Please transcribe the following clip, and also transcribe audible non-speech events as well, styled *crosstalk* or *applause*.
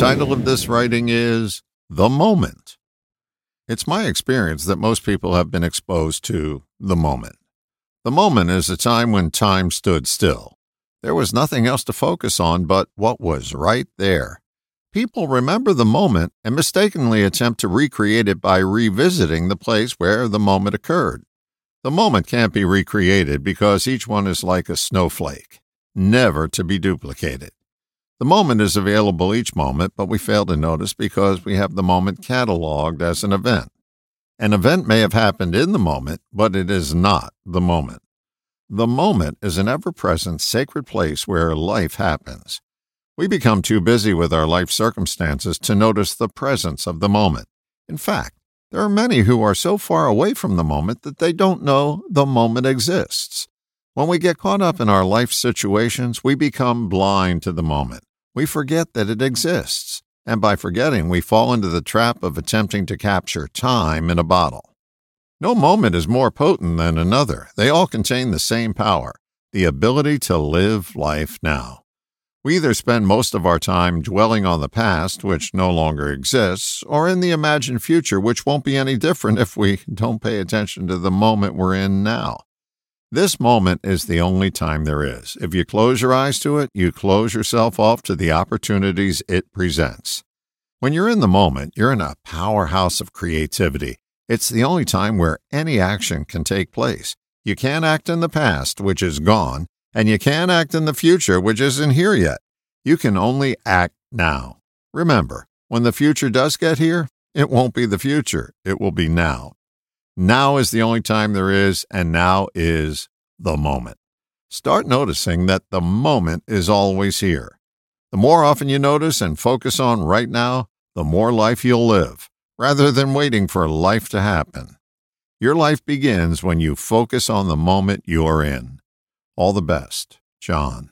title of this writing is The Moment. It's my experience that most people have been exposed to the moment. The moment is a time when time stood still. There was nothing else to focus on but what was right there. People remember the moment and mistakenly attempt to recreate it by revisiting the place where the moment occurred. The moment can't be recreated because each one is like a snowflake, never to be duplicated. The moment is available each moment, but we fail to notice because we have the moment cataloged as an event. An event may have happened in the moment, but it is not the moment. The moment is an ever present sacred place where life happens. We become too busy with our life circumstances to notice the presence of the moment. In fact, there are many who are so far away from the moment that they don't know the moment exists. When we get caught up in our life situations, we become blind to the moment. We forget that it exists, and by forgetting, we fall into the trap of attempting to capture time in a bottle. No moment is more potent than another. They all contain the same power the ability to live life now. We either spend most of our time dwelling on the past, which no longer exists, or in the imagined future, which won't be any different if we *laughs* don't pay attention to the moment we're in now. This moment is the only time there is. If you close your eyes to it, you close yourself off to the opportunities it presents. When you're in the moment, you're in a powerhouse of creativity. It's the only time where any action can take place. You can't act in the past, which is gone, and you can't act in the future, which isn't here yet. You can only act now. Remember, when the future does get here, it won't be the future, it will be now. Now is the only time there is, and now is the moment. Start noticing that the moment is always here. The more often you notice and focus on right now, the more life you'll live, rather than waiting for life to happen. Your life begins when you focus on the moment you're in. All the best, John.